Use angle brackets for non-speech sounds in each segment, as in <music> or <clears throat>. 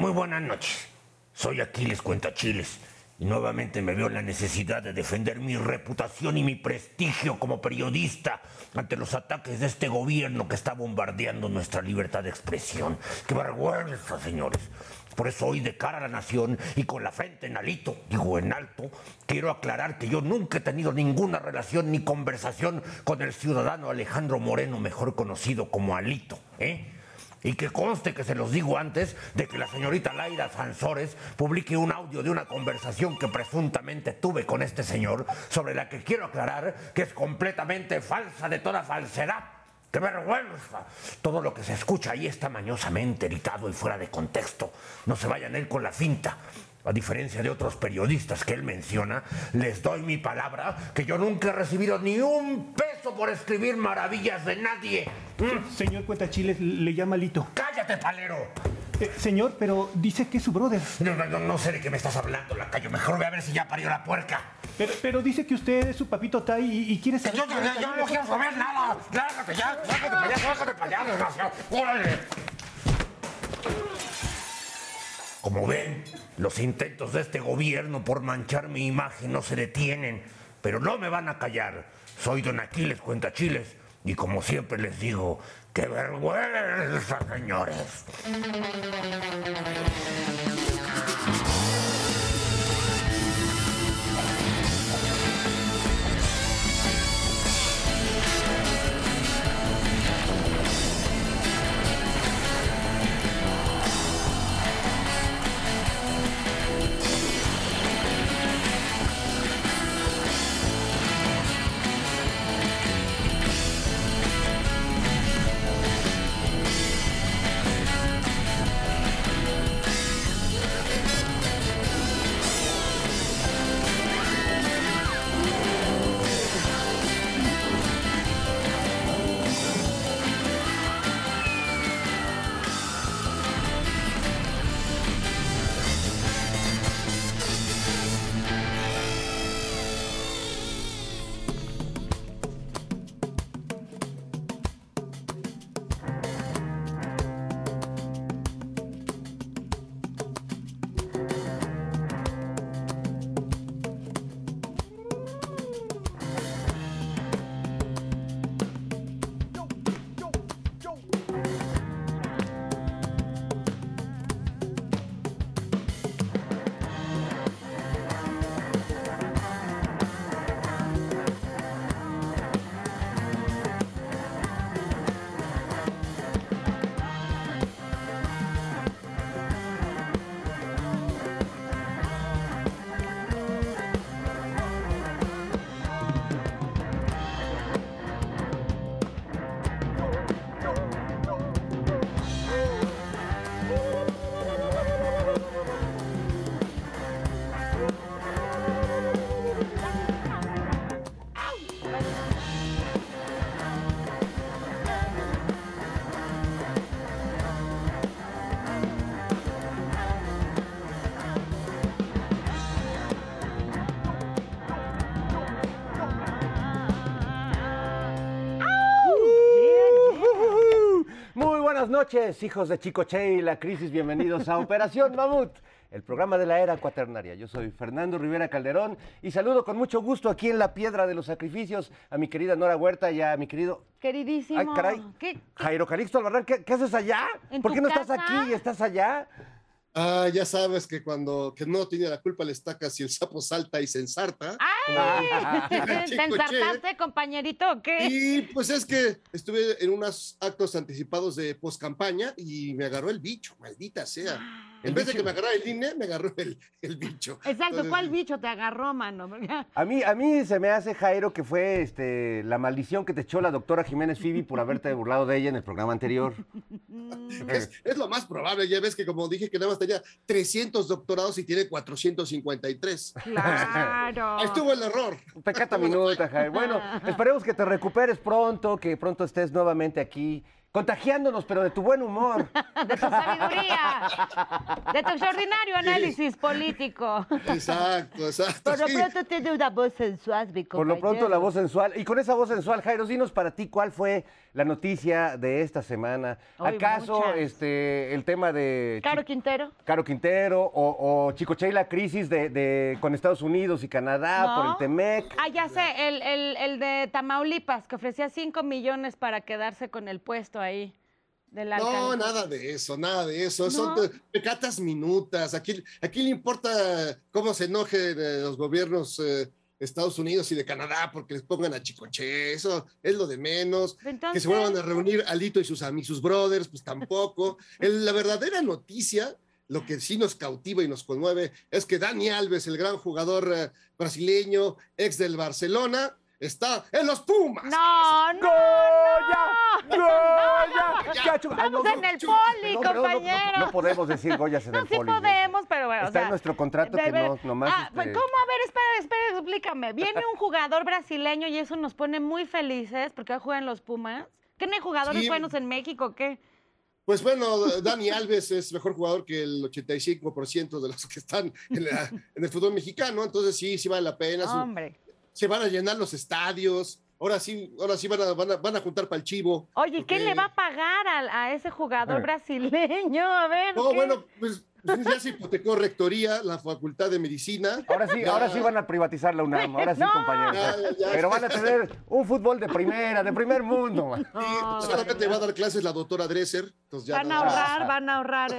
Muy buenas noches. Soy Aquiles Cuentachiles y nuevamente me veo en la necesidad de defender mi reputación y mi prestigio como periodista ante los ataques de este gobierno que está bombardeando nuestra libertad de expresión. ¡Qué vergüenza, señores! Por eso hoy de cara a la nación y con la frente en alito, digo en alto, quiero aclarar que yo nunca he tenido ninguna relación ni conversación con el ciudadano Alejandro Moreno, mejor conocido como Alito, ¿eh? Y que conste que se los digo antes de que la señorita Laira Sansores publique un audio de una conversación que presuntamente tuve con este señor, sobre la que quiero aclarar que es completamente falsa de toda falsedad. ¡Qué vergüenza! Todo lo que se escucha ahí está mañosamente editado y fuera de contexto. No se vayan él con la finta. A diferencia de otros periodistas que él menciona, les doy mi palabra que yo nunca he recibido ni un peso por escribir maravillas de nadie. ¿Mm? Señor Cuentachiles, le llama Lito. ¡Cállate, palero! Eh, señor, pero dice que es su brother. No, no, no, no sé de qué me estás hablando, Lacayo. Mejor voy a ver si ya parió la puerca. Pero, pero dice que usted es su papito Tai y, y quiere saber... Yo, yo- yo no quiero saber nada. Lárgate ya, lárgate para allá, lárgate para allá, desgraciado. ¡Órale! Como ven, los intentos de este gobierno por manchar mi imagen no se detienen, pero no me van a callar. Soy don Aquiles Cuentachiles y como siempre les digo, ¡qué vergüenza, señores! Noches, hijos de Chicoche y la crisis. Bienvenidos a Operación Mamut, el programa de la era cuaternaria. Yo soy Fernando Rivera Calderón y saludo con mucho gusto aquí en la Piedra de los Sacrificios a mi querida Nora Huerta y a mi querido. Queridísimo. Ay, caray. ¿Qué- qué- Jairo Calixto Albarrán, ¿qué, qué haces allá? ¿En ¿Por qué no estás aquí y estás allá? Ah, ya sabes que cuando que no tiene la culpa le estacas si el sapo salta y se ensarta. ¡Ay! <laughs> ¿Te ensartaste, compañerito, o qué? Y pues es que estuve en unos actos anticipados de poscampaña y me agarró el bicho, maldita sea. En vez de que me agarrara el INE, me agarró el, el bicho. Exacto, Entonces, ¿cuál bicho te agarró, mano? <laughs> A mí, a mí se me hace, Jairo, que fue este, la maldición que te echó la doctora Jiménez Fibi por haberte <laughs> burlado de ella en el programa anterior. Es, es lo más probable, ya ves que como dije que nada más tenía 300 doctorados y tiene 453. Claro. Ahí <laughs> estuvo el error. Pecata minuta, Jairo. Bueno, esperemos que te recuperes pronto, que pronto estés nuevamente aquí contagiándonos, pero de tu buen humor. <laughs> De tu sabiduría. De tu extraordinario análisis político. Exacto, exacto. Por lo sí. pronto tiene una voz sensual, mi Por lo pronto la voz sensual. Y con esa voz sensual, Jairo, dinos para ti cuál fue la noticia de esta semana. ¿Acaso muchas. este el tema de Caro Quintero. Caro Quintero o, o Chicoche la crisis de, de- con Estados Unidos y Canadá por el Temec? Ah, ya sé, el, el, el de Tamaulipas, que ofrecía 5 millones para quedarse con el puesto ahí del No, nada de eso, nada de eso. Son No. pe- pecatas minutas. Aquí, aquí le importa cómo se enojen los gobiernos eh, de Estados Unidos y de Canadá porque les pongan a Chicoche. Eso es lo de menos. Que se vuelvan a reunir Alito y sus amigos, sus brothers, pues tampoco. <laughs> El- la verdadera noticia, lo que sí nos cautiva y nos conmueve, es que Dani Alves, el gran jugador eh, brasileño, ex del Barcelona, está en los Pumas. No, no, ¡Goya! ¡Goya! <laughs> Ya. Chacho, ah, Estamos no, en no, el poli, no, no, no, no, compañero. No, podemos decir Goyas <laughs> en No, el sí poli. podemos, pero bueno. o Está en nuestro contrato que ver- no, nomás, Ah, este- ¿Cómo? A ver, espera, espera, explícame. Viene un jugador brasileño y eso nos pone muy felices porque hoy juegan los Pumas. ¿Qué no hay jugadores Sí. buenos en México? o ¿Qué? Pues bueno, Dani Alves es mejor jugador que el 85% de los que están en, la- en el fútbol mexicano, entonces sí, sí vale la pena. Hombre. Se van a llenar los estadios. Ahora sí, ahora sí van a, van a, van a juntar para el chivo. Oye, ¿y ¿quién porque- le va a pagar a, a ese jugador brasileño? A ver. No, ¿qué? bueno, pues pues ya se hipotecó rectoría, la Facultad de Medicina. Ahora sí, Ya. ahora sí van a privatizar la UNAM, <laughs> ahora sí, No. compañeros. Ya, ya, ya. Pero van a tener un fútbol de primera, de primer mundo. Sí, solamente va a dar clases la doctora Dresser. Entonces ya Van no- a ahorrar, van a ahorrar. la-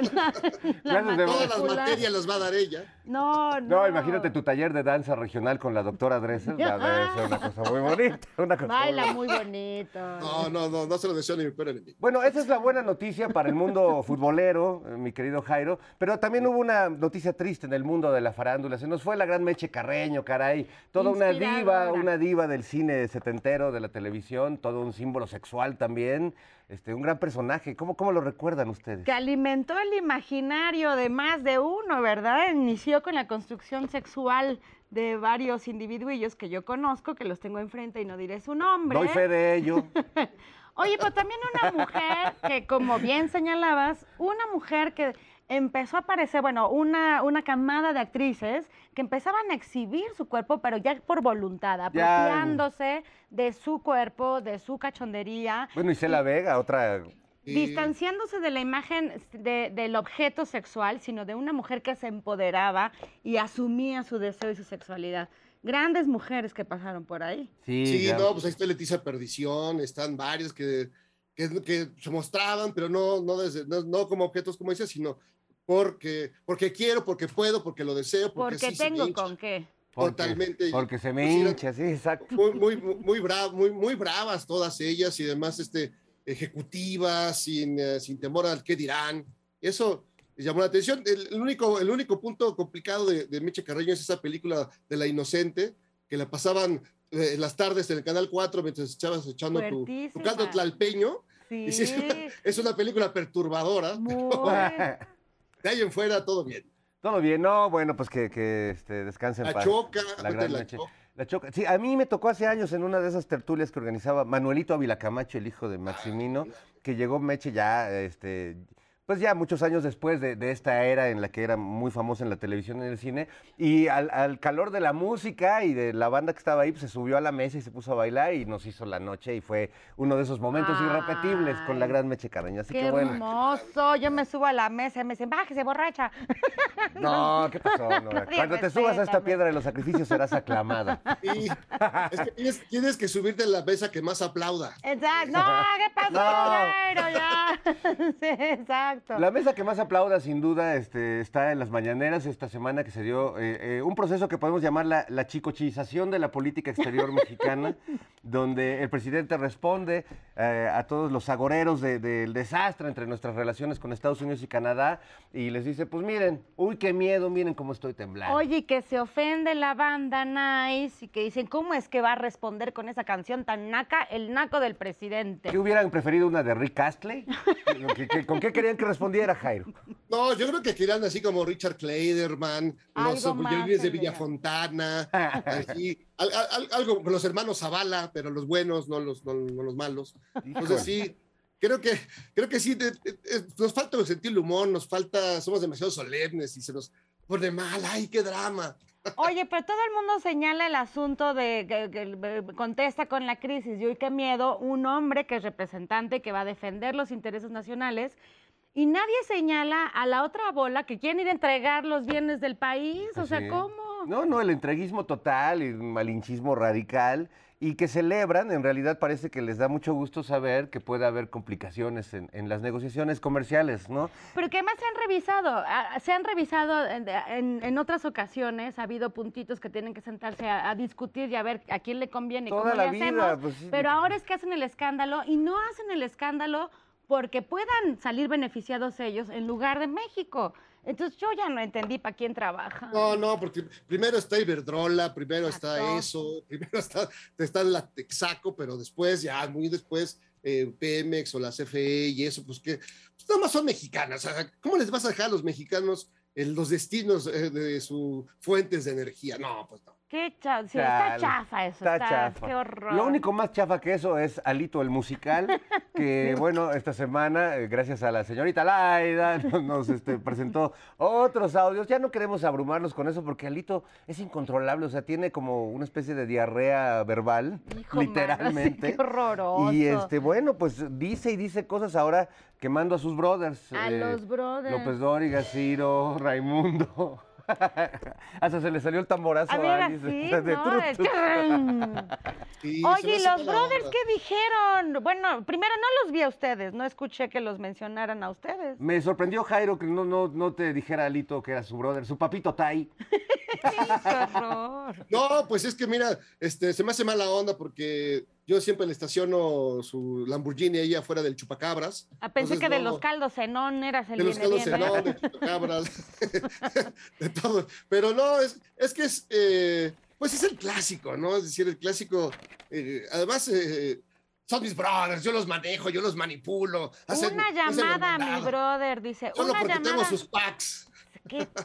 la Clases de- Todas las materias las va a dar ella. No, no. No, imagínate tu taller de danza regional con la doctora Dresser. va a ser una cosa muy bonita. Una cosa muy Baila bonita. muy bonito. No, no, no, no se lo deseo ni mi enemigo. Bueno, esa es la buena noticia para el mundo futbolero, eh, mi querido Jairo, pero también hubo una noticia triste en el mundo de la farándula. Se nos fue la gran Meche Carreño, caray. Toda una diva, una diva del cine setentero, de la televisión, todo un símbolo sexual también. Este, un gran personaje. ¿Cómo, cómo lo recuerdan ustedes? Que alimentó el imaginario de más de uno, ¿verdad? Inició con la construcción sexual de varios individuillos que yo conozco, que los tengo enfrente y no diré su nombre. Doy fe de ello. <laughs> Oye, pero también una mujer que, como bien señalabas, una mujer que empezó a aparecer, bueno, una, una camada de actrices que empezaban a exhibir su cuerpo, pero ya por voluntad, Ya. apropiándose de su cuerpo, de su cachondería, Bueno, Isela Vega, otra. Y- distanciándose de la imagen de- del objeto sexual, sino de una mujer que se empoderaba y asumía su deseo y su sexualidad. Grandes mujeres que pasaron por ahí. Sí, Sí, no, pues ahí está Leticia Perdición, están varios que, que, que se mostraban, pero no, no, desde- no, no como objetos, como dices, sino porque, porque quiero, porque puedo, porque lo deseo, porque, Porque sí tengo hincha. con qué. Porque- totalmente. Porque se me Pues hincha, sí, exacto. Muy, muy, muy, bra- muy, muy bravas todas ellas y además este, ejecutivas, sin, eh, sin temor al qué dirán. Eso llamó la atención. El, el único, el único punto complicado de, de Meche Carreño es esa película de La Inocente, que la pasaban eh, las tardes en el Canal 4 mientras estabas echando tu, tu caldo tlalpeño. Sí. Y <laughs> sí, es, una, es una película perturbadora. Muy. <laughs> De ahí en fuera, todo bien. Todo bien, no, bueno, pues que, que este, descansen en La paz. choca, La gran la Meche. choca. La choca. Sí, a mí me tocó hace años en una de esas tertulias que organizaba Manuelito Ávila Camacho, el hijo de Maximino, que llegó Meche ya, este, pues ya muchos años después de, de esta era en la que era muy famosa en la televisión y en el cine, y al, al calor de la música y de la banda que estaba ahí, pues se subió a la mesa y se puso a bailar y nos hizo la noche y fue uno de esos momentos irrepetibles con la gran Meche Carreño. Así Qué que bueno. hermoso. Yo me subo a la mesa y me dicen, bájese, borracha. <laughs> No, ¿qué pasó? Cuando te subas a esta piedra de los sacrificios serás aclamada. <laughs> Sí, es que tienes, tienes que subirte a la mesa que más aplauda. Exacto. <laughs> No, ¿qué pasó, No. Ya. Sí, exacto. La mesa que más aplauda, sin duda, este, está en las mañaneras esta semana que se dio eh, eh, un proceso que podemos llamar la, la chicochización de la política exterior <laughs> mexicana, donde el presidente responde eh, a todos los agoreros de- del desastre entre nuestras relaciones con Estados Unidos y Canadá y les dice, pues miren, uy, qué miedo, miren cómo estoy temblando. Oye, que se ofende la banda Nice y que dicen, ¿cómo es que va a responder con esa canción tan naca el naco del presidente? ¿Qué hubieran preferido una de Rick Astley? ¿Qué- qué- ¿Con qué querían que respondiera Jairo? No, yo creo que querían así como Richard Clayderman, Algo los de. Villafontana, así, al- al- al- algo con los hermanos Zavala, pero los buenos, no los, no, no los malos. Entonces sí, creo que, creo que sí, de- de- de- nos falta sentir el humor, nos falta, somos demasiado solemnes y se nos pone mal, ay, qué drama. Oye, pero todo el mundo señala el asunto de que, que contesta con la crisis y uy, qué miedo, un hombre que es representante que va a defender los intereses nacionales y nadie señala a la otra bola que quieren ir a entregar los bienes del país, o sea. ¿cómo? No, no, el entreguismo total y el malinchismo radical y que celebran, en realidad parece que les da mucho gusto saber que puede haber complicaciones en, en las negociaciones comerciales, ¿no? Pero que además se han revisado, se han revisado en, en- en otras ocasiones, ha habido puntitos que tienen que sentarse a, a discutir y a ver a quién le conviene, y Toda cómo la le vida, hacemos, pues sí. pero ahora es que hacen el escándalo y no hacen el escándalo porque puedan salir beneficiados ellos en lugar de México. Entonces yo ya no entendí para quién trabaja. No, no, porque primero está Iberdrola, primero está eso, <laughs> primero está, está la Texaco, pero después, ya muy después, eh, Pemex o la CFE y eso, pues que pues, nada más son mexicanas. ¿Cómo les vas a dejar a los mexicanos en los destinos eh, de sus fuentes de energía? No, pues no. Qué cha- sí, está chafa eso, Está está, chafa. qué horror. Lo único más chafa que eso es Alito el musical, que <laughs> bueno, esta semana, eh, gracias a la señorita Laida, <laughs> nos, nos, este, presentó otros audios. Ya no queremos abrumarlos con eso porque Alito es incontrolable, o sea, tiene como una especie de diarrea verbal, Hijo, mano, sí, literalmente. qué horroroso. Y este, bueno, pues dice y dice cosas ahora quemando a sus brothers. A eh, los brothers. López Dóriga, Ciro, Raimundo. <laughs> Hasta se le salió el tamborazo A ver, Alice, así, de <laughs> Oye, ¿y los brothers qué dijeron? Bueno, primero no los vi a ustedes, no escuché que los mencionaran a ustedes. Me sorprendió Jairo que no, no, no te dijera Alito que era su brother, su papito Tai. <laughs> ¡Qué horror! No, pues es que mira, este, se me hace mala onda porque yo siempre le estaciono su Lamborghini ahí afuera del chupacabras. Ah, pensé Entonces, que de no, los caldos cenón eras el de los caldos. Zenón, de chupacabras, <laughs> de todo. Pero no, es, es que es, eh, pues es el clásico, ¿no? Es decir, el clásico, eh, además, eh, son mis brothers, yo los manejo, yo los manipulo. hacen- Una llamada, mi mandado. brother, dice. Solo una porque llamada. tengo sus packs. ¿Qué tal?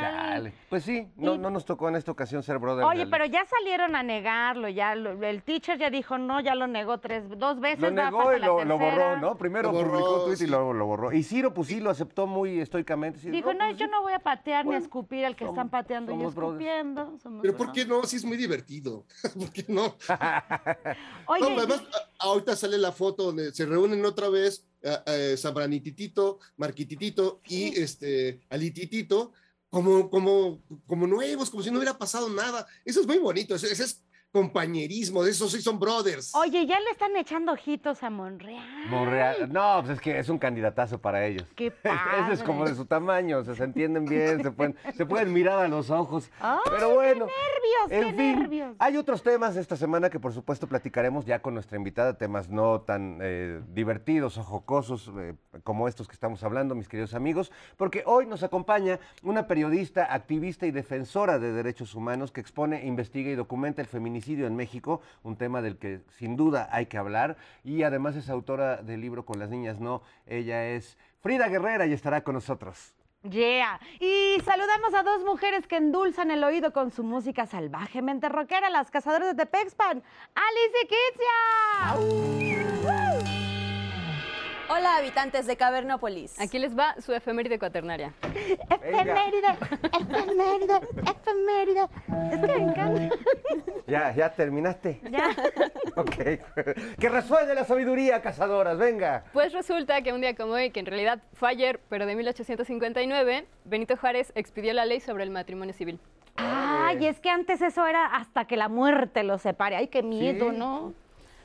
Chale. Pues sí, no, Y- no nos tocó en esta ocasión ser brother. Oye, pero ya salieron a negarlo, ya lo- el teacher ya dijo no, ya lo negó tres, dos veces. Lo negó y lo, lo borró. ¿no? Primero Lo borró, publicó un tuit y luego lo borró. Y Ciro, pues sí, lo aceptó muy estoicamente. sí, Dijo, no, pues yo sí. no voy a patear ni a escupir al que somos- están pateando y escupiendo. somos Pero ¿por qué no? Sí es muy divertido. <laughs> ¿Por qué no? <laughs> Oye, No, además, ahorita sale la foto donde se reúnen otra vez eh, eh, Sabranititito, Marquititito y este Alititito como, como, como nuevos, como si no hubiera pasado nada. Eso es muy bonito, ese es compañerismo, de esos sí son brothers. oye, ya le están echando ojitos a Monreal. Monreal. No, pues es que es un candidatazo para ellos. Qué <laughs> Ese es como de padre. su tamaño, o sea, se entienden bien, se pueden, <laughs> se pueden mirar a los ojos. Ay, Pero bueno, nervios, en qué fin, nervios. hay otros temas esta semana que por supuesto platicaremos ya con nuestra invitada, temas no tan eh, divertidos o jocosos eh, como estos que estamos hablando, mis queridos amigos, porque hoy nos acompaña una periodista, activista y defensora de derechos humanos que expone, investiga y documenta el feminicidio en México, un tema del que sin duda hay que hablar, y además es autora del libro Con las niñas no, ella es Frida Guerrera y estará con nosotros. Yeah. Y saludamos a dos mujeres que endulzan el oído con su música salvajemente rockera, las cazadoras de Tepexpan, Alice y Kitzia. Hola, habitantes de Cavernópolis. Aquí les va su efeméride cuaternaria. Efeméride, efeméride, efeméride. Es que me encanta. ¿Ya, ya terminaste? Ya. Ok. que resuene la sabiduría, cazadoras, venga. Pues resulta que un día como hoy, que en realidad fue ayer, pero de 1859, Benito Juárez expidió la ley sobre el matrimonio civil. Ay, es que antes eso era hasta que la muerte los separe. Ay, qué miedo, Sí. ¿no?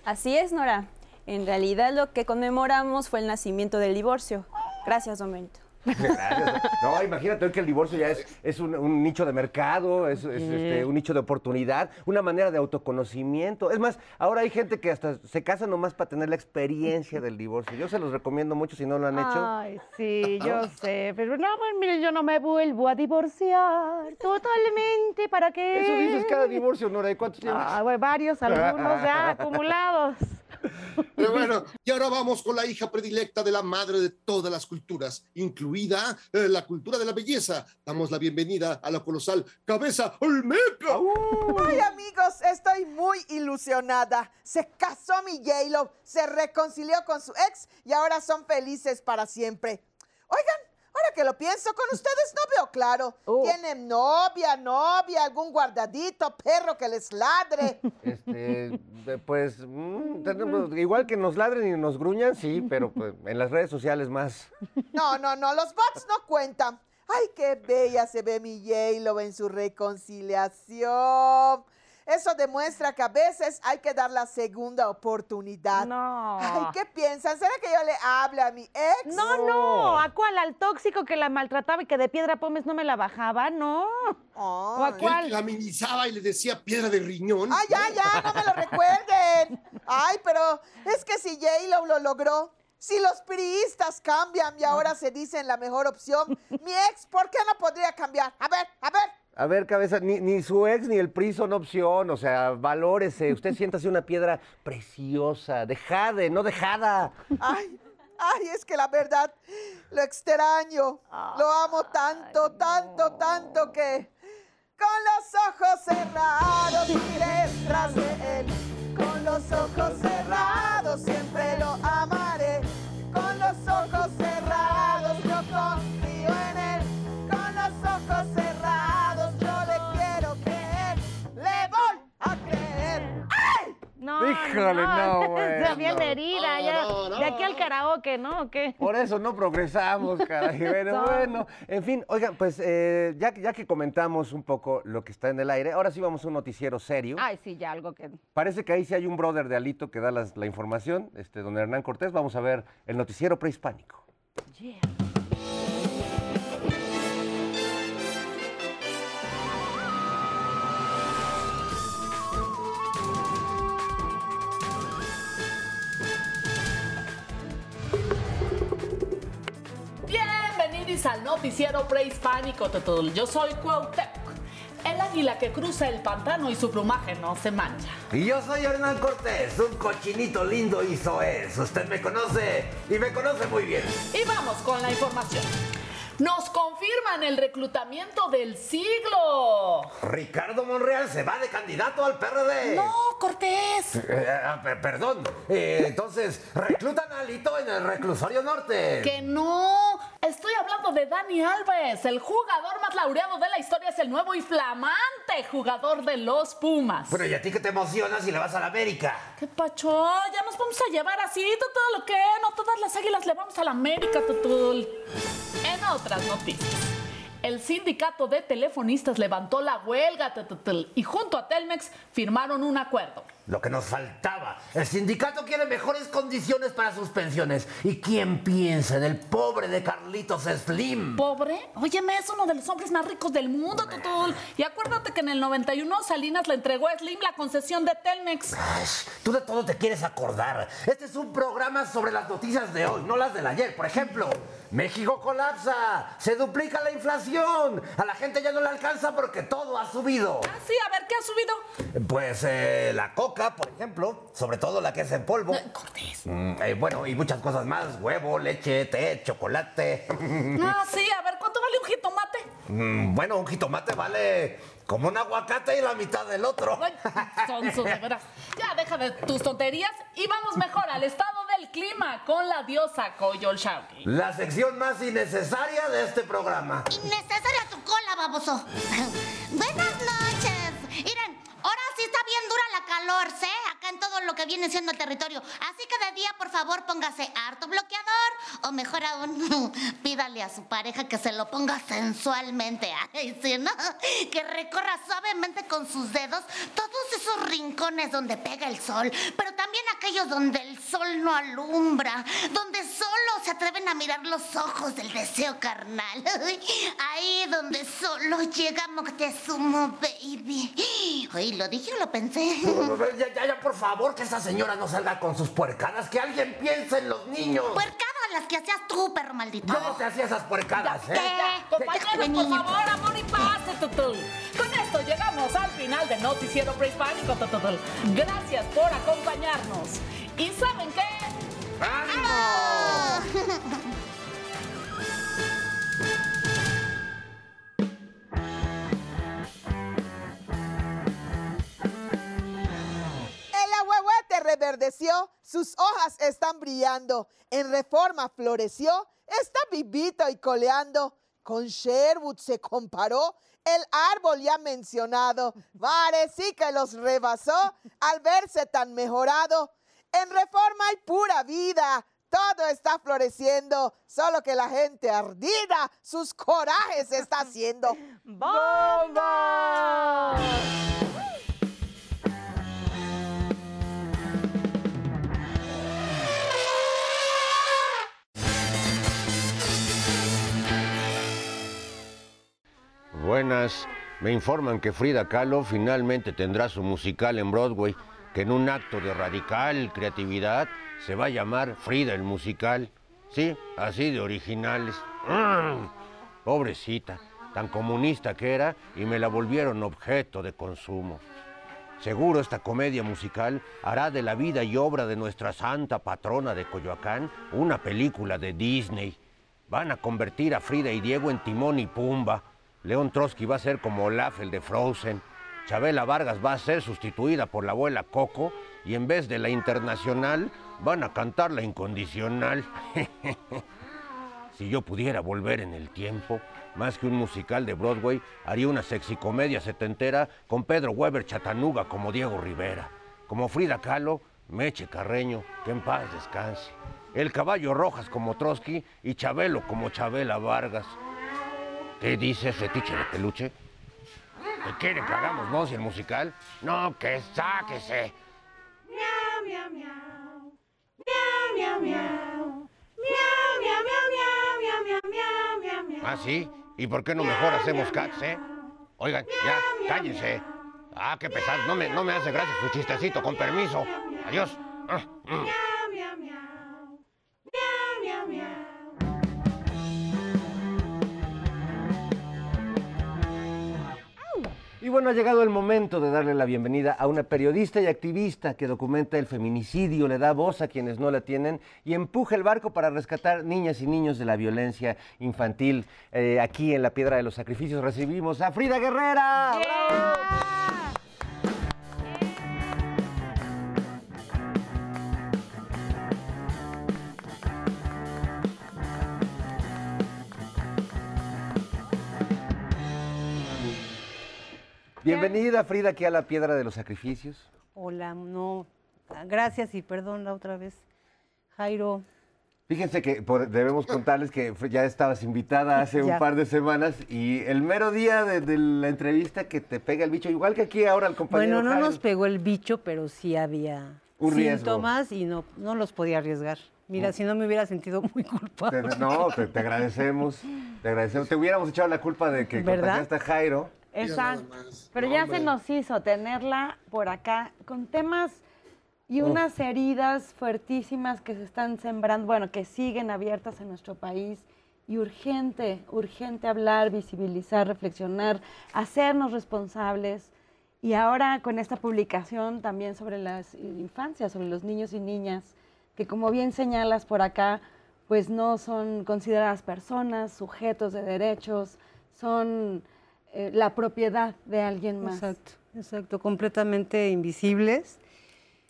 Así es, Nora. En realidad lo que conmemoramos fue el nacimiento del divorcio. Gracias, don Benito. Gracias. No, imagínate hoy que el divorcio ya es, es un, un nicho de mercado, es, es, este, un nicho de oportunidad, una manera de autoconocimiento. Es más, ahora hay gente que hasta se casa nomás para tener la experiencia del divorcio. Yo se los recomiendo mucho si no lo han hecho. Ay, sí, <laughs> yo sé. Pero no, pues mire, yo no me vuelvo a divorciar totalmente. ¿Para qué? Eso dices cada divorcio, Nora. ¿Y cuántos llevas? Ah, bueno, varios, <laughs> algunos ya acumulados. <laughs> Pero bueno, y ahora vamos con la hija predilecta de la madre de todas las culturas, incluida eh, la cultura de la belleza. Damos la bienvenida a la colosal Cabeza Olmeca. Ay, amigos, estoy muy ilusionada. Se casó mi J-Lo, se reconcilió con su ex y ahora son felices para siempre. Oigan, ahora que lo pienso, con ustedes no veo claro. ¿Tienen novia, novia, algún guardadito, perro que les ladre? <laughs> Este, pues, mm, tenemos- igual que nos ladren y nos gruñan, sí, pero pues, en las redes sociales más. No, no, no, los bots no cuentan. Ay, qué bella se ve mi J-Lo en su reconciliación. Eso demuestra que a veces hay que dar la segunda oportunidad. No. Ay, ¿qué piensan? ¿Será que yo le hable a mi ex? No, no, ¿a cuál? ¿Al tóxico que la maltrataba y que de piedra pómez no me la bajaba? No. ¿O a Él cuál? la minimizaba y le decía piedra de riñón. Ay, ya, ya, no me lo recuerden. Ay, pero es que si J-Lo lo logró, si los priistas cambian y ahora se dicen la mejor opción, mi ex, ¿por qué no podría cambiar? A ver, a ver. A ver, cabeza, ni, ni su ex ni el PRI son opción, o sea, valórese. Usted siéntase una piedra preciosa, de jade, no dejada. Ay, ay, es que la verdad lo extraño. Lo amo tanto, tanto, tanto que con los ojos cerrados iré tras de él. Con los ojos cerrados siempre lo amaré. No, Híjole, no, <laughs> Está bien bueno. herida, ya. No, no, De aquí al no. karaoke, ¿no? ¿O qué? Por eso no progresamos, caray. <laughs> Bueno, No. bueno. En fin, oigan, pues eh, ya, que- ya que comentamos un poco lo que está en el aire, ahora sí vamos a un noticiero serio. Ay, sí, ya algo que... Parece que ahí sí hay un brother de Alito que da las- la información, este, don Hernán Cortés. Vamos a ver el noticiero prehispánico. Yeah. Al noticiero prehispánico, Totul. Yo soy Cuauhtémoc, el águila que cruza el pantano y su plumaje no se mancha. Y yo soy Hernán Cortés, un cochinito lindo y soez. Usted me conoce y me conoce muy bien. Y vamos con la información. Nos confirman el reclutamiento del siglo. Ricardo Monreal se va de candidato al PRD. No, Cortés. Eh, ah, per- perdón. Eh, entonces, reclutan a Alito en el reclusorio norte. Que no. Estoy hablando de Dani Alves. El jugador más laureado de la historia es el nuevo y flamante jugador de los Pumas. Bueno, ¿y a ti qué te emociona si le vas a la América? ¿Qué pacho? Ya nos vamos a llevar así, todo lo que no todas las águilas le vamos a la América, Tutul. Otras noticias, el sindicato de telefonistas levantó la huelga, y junto a Telmex firmaron un acuerdo. Lo que nos faltaba. El sindicato quiere mejores condiciones para sus pensiones. ¿Y quién piensa en el pobre de Carlitos Slim? ¿Pobre? Óyeme, es uno de los hombres más ricos del mundo, Tutul. Y acuérdate que en el 91 Salinas le entregó a Slim la concesión de Telmex. Ay, tú de todo te quieres acordar. Este es un programa sobre las noticias de hoy, no las del ayer. Por ejemplo, México colapsa, se duplica la inflación, a la gente ya no le alcanza porque todo ha subido. Ah, sí, a ver, ¿qué ha subido? Pues eh, la coca, por ejemplo, sobre todo la que es en polvo. Cortés. Mm, eh, bueno, y muchas cosas más, huevo, leche, té, chocolate. <laughs> Ah, sí, a ver, ¿cuánto vale un jitomate? Mm, bueno, un jitomate vale como un aguacate y la mitad del otro. Ay, sonso, de veras. <laughs> Ya, deja de tus tonterías y vamos mejor al estado del clima con la diosa Koyol Shawi. La sección más innecesaria de este programa. Innecesaria tu cola, baboso. <laughs> Buenas noches. Miren, ahora sí está bien dura la calor, ¿sí? Acá en todo lo que viene siendo el territorio. Así que de día, por favor, póngase harto bloqueador. O mejor aún, <laughs> pídale a su pareja que se lo ponga sensualmente. <laughs> Ay, sí, ¿no? Que recorra suavemente con sus dedos todos esos rincones donde pega el sol. Pero también aquellos donde el sol no alumbra. Donde solo se atreven a mirar los ojos del deseo carnal. <laughs> Ahí donde solo llega Moctezuma, baby. Oye, ¿lo dije o lo pensé? Ya, ya, ya, por favor, que esa señora no salga con sus puercadas, que alguien piense en los niños. Puercadas las que hacías tú, perro maldito. Yo no te hacía esas puercadas, ¿eh? ¿Qué? Compañeros, por favor, amor y paz, Tutul. Con esto llegamos al final de Noticiero Prehispánico, Tutul. Gracias por acompañarnos. ¿Y saben qué? ¡Ah! Sus hojas están brillando. En reforma floreció, está vivito y coleando. Con Sherwood se comparó el árbol ya mencionado. Parecí que los rebasó al verse tan mejorado. En reforma hay pura vida. Todo está floreciendo, solo que la gente ardida sus corajes está haciendo. <laughs> ¡Bomba! Buenas. Me informan que Frida Kahlo finalmente tendrá su musical en Broadway, que en un acto de radical creatividad se va a llamar Frida el musical. Sí, así de originales. ¡Mm! Pobrecita, tan comunista que era y me la volvieron objeto de consumo. Seguro esta comedia musical hará de la vida y obra de nuestra santa patrona de Coyoacán una película de Disney. Van a convertir a Frida y Diego en Timón y Pumba. León Trotsky va a ser como Olaf, el de Frozen. Chabela Vargas va a ser sustituida por la abuela Coco y en vez de la internacional van a cantar la incondicional. <laughs> si yo pudiera volver en el tiempo, más que un musical de Broadway, haría una sexicomedia setentera con Pedro Weber Chatanuga como Diego Rivera, como Frida Kahlo, Meche Carreño, que en paz descanse, El Caballo Rojas como Trotsky y Chabelo como Chabela Vargas. ¿Qué dice ese tiche de peluche? ¿Qué quiere que hagamos voz y el musical? No, que sáquese. Miau, miau, miau. Miau, miau, miau. Miau, miau, miau, miau, miau, miau, miau, miau. miau. ¿Ah, sí? ¿Y por qué no mejor hacemos cats, eh? Oigan, ya, cállense. Ah, qué pesado. No me, no me hace gracia su chistecito, con permiso. Adiós. Ah, mm. Y bueno, ha llegado el momento de darle la bienvenida a una periodista y activista que documenta el feminicidio, le da voz a quienes no la tienen y empuja el barco para rescatar niñas y niños de la violencia infantil. Eh, aquí en la Piedra de los Sacrificios recibimos a Frida Guerrera. Bienvenida Frida aquí a la Piedra de los Sacrificios. Hola, no, gracias y perdón la otra vez. Jairo, Fíjense que por- debemos contarles que ya estabas invitada hace un par de semanas y el mero día de, de la entrevista que te pega el bicho, igual que aquí ahora el compañero. bueno, no Jairo. nos pegó el bicho, pero sí había Un riesgo. síntomas y no, no los podía arriesgar. Mira, si no me hubiera sentido muy culpable. No, te, te agradecemos, te agradecemos. Te hubiéramos echado la culpa de que ¿Verdad? contagiaste a Jairo. Exacto. Pero ya se nos hizo tenerla por acá con temas y unas heridas fuertísimas que se están sembrando, bueno, que siguen abiertas en nuestro país. Y urgente, urgente hablar, visibilizar, reflexionar, hacernos responsables. Y ahora con esta publicación también sobre las infancias, sobre los niños y niñas, que como bien señalas por acá, pues no son consideradas personas, sujetos de derechos, son eh, la propiedad de alguien más. Exacto, exacto, completamente invisibles.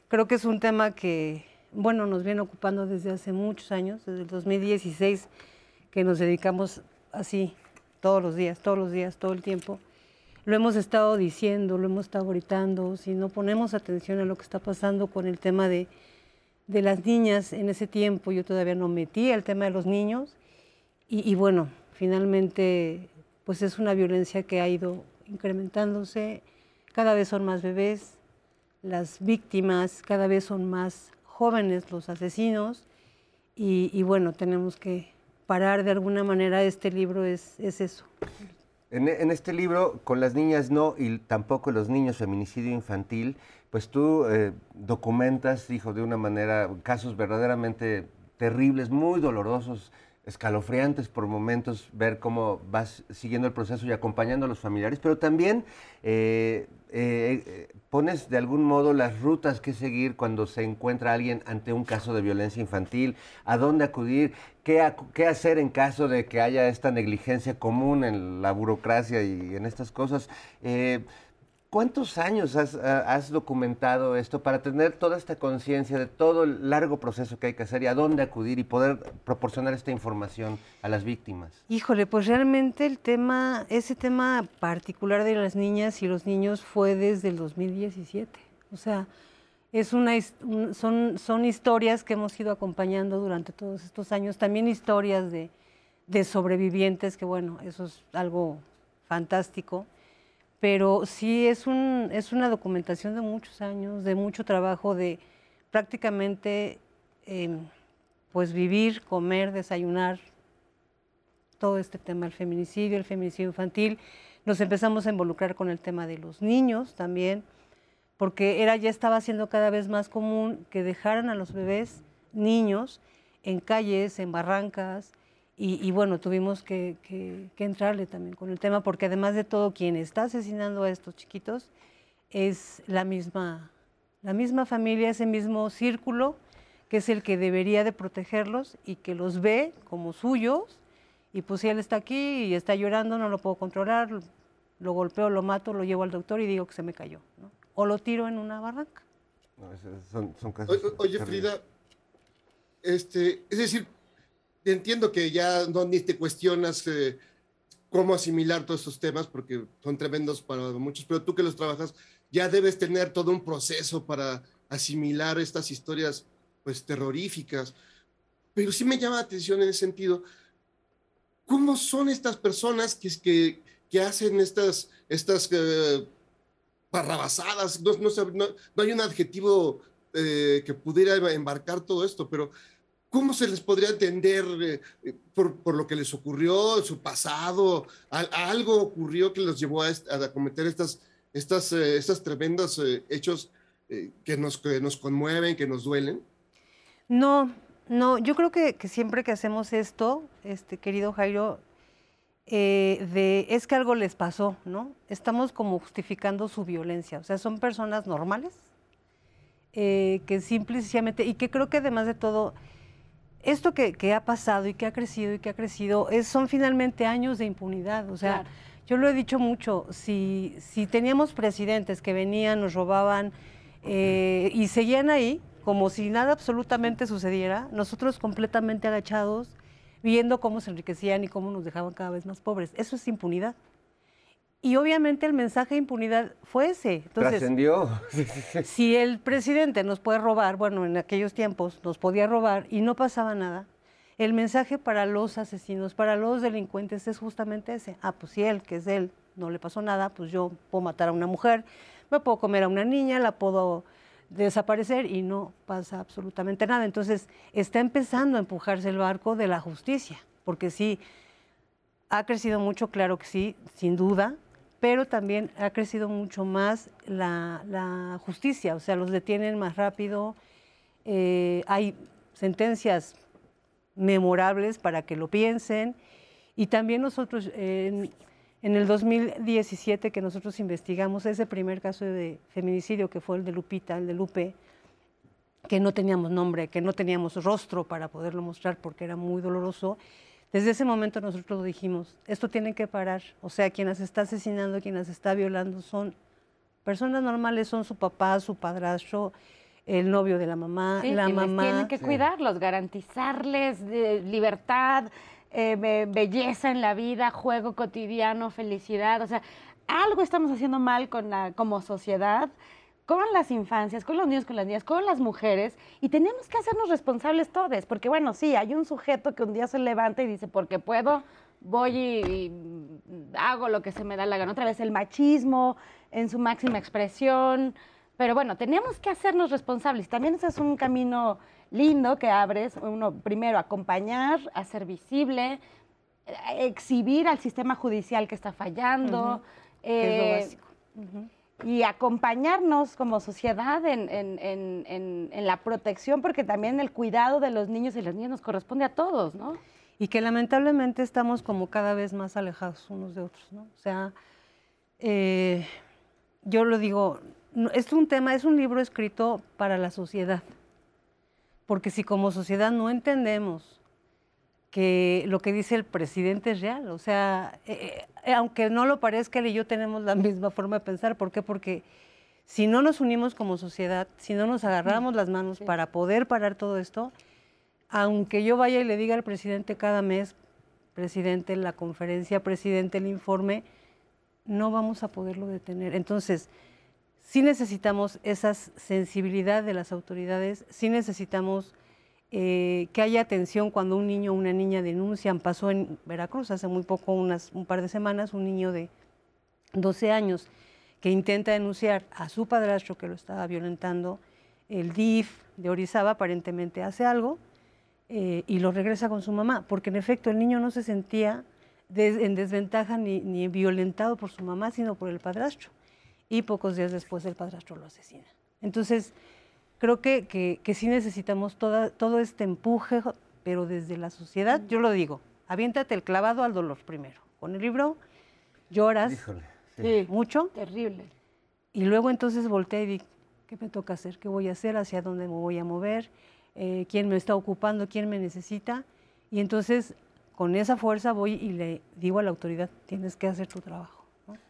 Creo que es un tema que, bueno, nos viene ocupando desde hace muchos años, desde el 2016, que nos dedicamos así todos los días, todos los días, todo el tiempo. Lo hemos estado diciendo, lo hemos estado gritando, si no ponemos atención a lo que está pasando con el tema de, de las niñas en ese tiempo, yo todavía no metí el tema de los niños, y, y bueno, finalmente, pues es una violencia que ha ido incrementándose, cada vez son más bebés, las víctimas, cada vez son más jóvenes los asesinos, y, bueno, tenemos que parar de alguna manera, este libro es, es eso. En, en este libro, con las niñas no y tampoco los niños, feminicidio infantil, pues tú eh, documentas, hijo, de una manera casos verdaderamente terribles, muy dolorosos, escalofriantes por momentos, ver cómo vas siguiendo el proceso y acompañando a los familiares, pero también eh, eh, eh, pones de algún modo las rutas que seguir cuando se encuentra alguien ante un caso de violencia infantil, a dónde acudir, qué, qué hacer en caso de que haya esta negligencia común en la burocracia y en estas cosas. ¿Cuántos años has, ah, has documentado esto para tener toda esta conciencia de todo el largo proceso que hay que hacer y a dónde acudir y poder proporcionar esta información a las víctimas? Híjole, pues realmente el tema, ese tema particular de las niñas y los niños fue desde el 2017. O sea, es una, son, son historias que hemos ido acompañando durante todos estos años. También historias de, de sobrevivientes, que bueno, eso es algo fantástico. Pero sí es, un, es una documentación de muchos años, de mucho trabajo, de prácticamente em, pues vivir, comer, desayunar, todo este tema del feminicidio, el feminicidio infantil. Nos empezamos a involucrar con el tema de los niños también, porque era ya estaba siendo cada vez más común que dejaran a los bebés niños en calles, en barrancas, y, y bueno, tuvimos que, que- que entrarle también con el tema, porque además de todo, quien está asesinando a estos chiquitos es la misma, la misma familia, ese mismo círculo, que es el que debería de protegerlos y que los ve como suyos, y pues si él está aquí y está llorando, no lo puedo controlar, lo golpeo, lo mato, lo llevo al doctor y digo que se me cayó, ¿no? o lo tiro en una barranca. No, es- es- son, son casos O- o- Oye, terribles. Frida, este, es decir, entiendo que ya no ni te cuestionas eh, cómo asimilar todos estos temas porque son tremendos para muchos, pero tú que los trabajas, ya debes tener todo un proceso para asimilar estas historias, pues, terroríficas. Pero sí me llama la atención en ese sentido, ¿cómo son estas personas que, que, que hacen estas, estas eh, barrabasadas? No, no, no- no hay un adjetivo eh, que pudiera embarcar todo esto, pero ¿cómo se les podría entender eh, por, por lo que les ocurrió, su pasado? Al- algo ocurrió que los llevó a, a cometer estas, estas, eh, estos tremendos eh, hechos eh, que, nos, que nos conmueven, que nos duelen. No, no, yo creo que, que siempre que hacemos esto, este querido Jairo, eh, de es que algo les pasó, ¿no? Estamos como justificando su violencia. O sea, son personas normales eh, que simple y sencillamente, y que creo que además de todo, esto que, que ha pasado y que ha crecido y que ha crecido, es, son finalmente años de impunidad. O sea, Claro. yo lo he dicho mucho, si, si teníamos presidentes que venían, nos robaban eh, y seguían ahí, como si nada absolutamente sucediera, nosotros completamente agachados, viendo cómo se enriquecían y cómo nos dejaban cada vez más pobres. Eso es impunidad. Y obviamente el mensaje de impunidad fue ese. Trascendió. <laughs> Si el presidente nos puede robar, bueno, en aquellos tiempos nos podía robar y no pasaba nada, el mensaje para los asesinos, para los delincuentes es justamente ese. Ah, pues si él, que es él, no le pasó nada, pues yo puedo matar a una mujer, me puedo comer a una niña, la puedo desaparecer y no pasa absolutamente nada. Entonces está empezando a empujarse el barco de la justicia, porque sí, ha crecido mucho, claro que sí, sin duda, pero también ha crecido mucho más la, justicia, o sea, los detienen más rápido, eh, hay sentencias memorables para que lo piensen, y también nosotros, en, en el 2017 que nosotros investigamos ese primer caso de feminicidio, que fue el de Lupita, el de Lupe, que no teníamos nombre, que no teníamos rostro para poderlo mostrar porque era muy doloroso, desde ese momento nosotros lo dijimos, esto tiene que parar. O sea, quien las está asesinando, quien las está violando son personas normales, son su papá, su padrastro, el novio de la mamá, Sí, la y les mamá. tienen que cuidarlos, garantizarles eh, libertad, eh, be- belleza en la vida, juego cotidiano, felicidad. O sea, algo estamos haciendo mal con la, como sociedad, con las infancias, con los niños, con las niñas, con las mujeres, y tenemos que hacernos responsables todos, porque bueno, sí, hay un sujeto que un día se levanta y dice, porque puedo, voy y, y hago lo que se me da la gana. Otra vez el machismo en su máxima expresión. Pero bueno, tenemos que hacernos responsables. También ese es un camino lindo que abres. Uno, primero, acompañar, hacer visible, exhibir al sistema judicial que está fallando. Ujú, que es lo eh, básico. Y acompañarnos como sociedad en, en- en- en- la protección, porque también el cuidado de los niños y las niñas nos corresponde a todos, ¿no? y que lamentablemente estamos como cada vez más alejados unos de otros, ¿no? O sea, eh, yo lo digo, es un tema, es un libro escrito para la sociedad, porque si como sociedad no entendemos que lo que dice el presidente es real. O sea, eh, eh, aunque no lo parezca, él y yo tenemos la misma forma de pensar. ¿Por qué? Porque si no nos unimos como sociedad, si no nos agarramos las manos para poder parar todo esto, aunque yo vaya y le diga al presidente cada mes, presidente, la conferencia, presidente, el informe, no vamos a poderlo detener. Entonces, sí necesitamos esa sensibilidad de las autoridades, sí necesitamos eh, que haya atención cuando un niño o una niña denuncian. Pasó en Veracruz hace muy poco, unas, un par de semanas, un niño de 12 años que intenta denunciar a su padrastro que lo estaba violentando. El DIF de Orizaba aparentemente hace algo eh, y lo regresa con su mamá, porque en efecto el niño no se sentía en desventaja ni, ni violentado por su mamá, sino por el padrastro. Y pocos días después el padrastro lo asesina. Entonces, creo que, que, que sí necesitamos toda, todo este empuje, pero desde la sociedad, yo lo digo, aviéntate el clavado al dolor primero. Con el libro lloras Híjole. mucho Terrible. y luego entonces volteé y di, ¿qué me toca hacer? ¿Qué voy a hacer? ¿Hacia dónde me voy a mover? Eh, ¿Quién me está ocupando? ¿Quién me necesita? Y entonces con esa fuerza voy y le digo a la autoridad, tienes que hacer tu trabajo.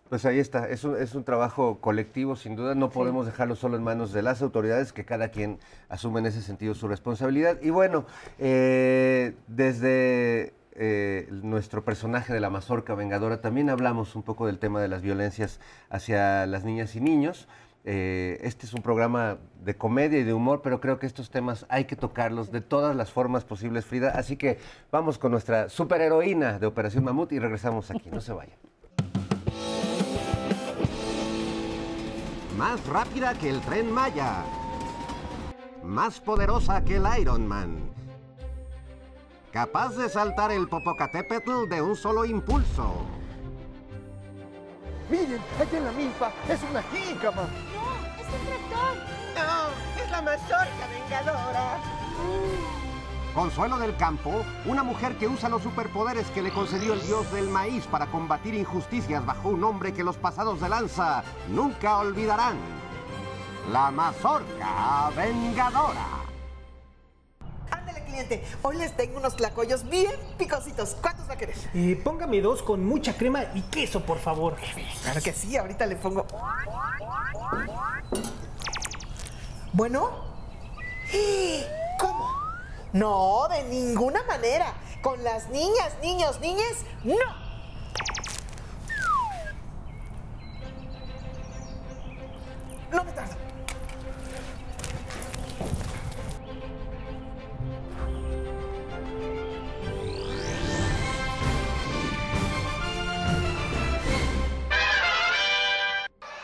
Pues ahí está, es un, es un trabajo colectivo, sin duda, no podemos dejarlo solo en manos de las autoridades, que cada quien asume en ese sentido su responsabilidad. Y bueno, eh, desde eh, nuestro personaje de la mazorca vengadora también hablamos un poco del tema de las violencias hacia las niñas y niños. Eh, este es un programa de comedia y de humor, pero creo que estos temas hay que tocarlos de todas las formas posibles, Frida. Así que vamos con nuestra superheroína de Operación Mamut y regresamos aquí, no se vayan. Más rápida que el tren Maya. Más poderosa que el Iron Man. Capaz de saltar el Popocatépetl de un solo impulso. Miren, allá en la milpa es una jícama. No, es un tractor. No, es la mazorca vengadora. Consuelo del Campo, una mujer que usa los superpoderes que le concedió el dios del maíz para combatir injusticias bajo un nombre que los pasados de lanza nunca olvidarán. La mazorca vengadora. Ándale, cliente. Hoy les tengo unos tlacoyos bien picositos. ¿Cuántos va a querer? Eh, póngame dos con mucha crema y queso, por favor. Claro que sí, ahorita le pongo. Bueno. ¿Cómo? No, de ninguna manera. Con las niñas, niños, niñas, no. No me tardo.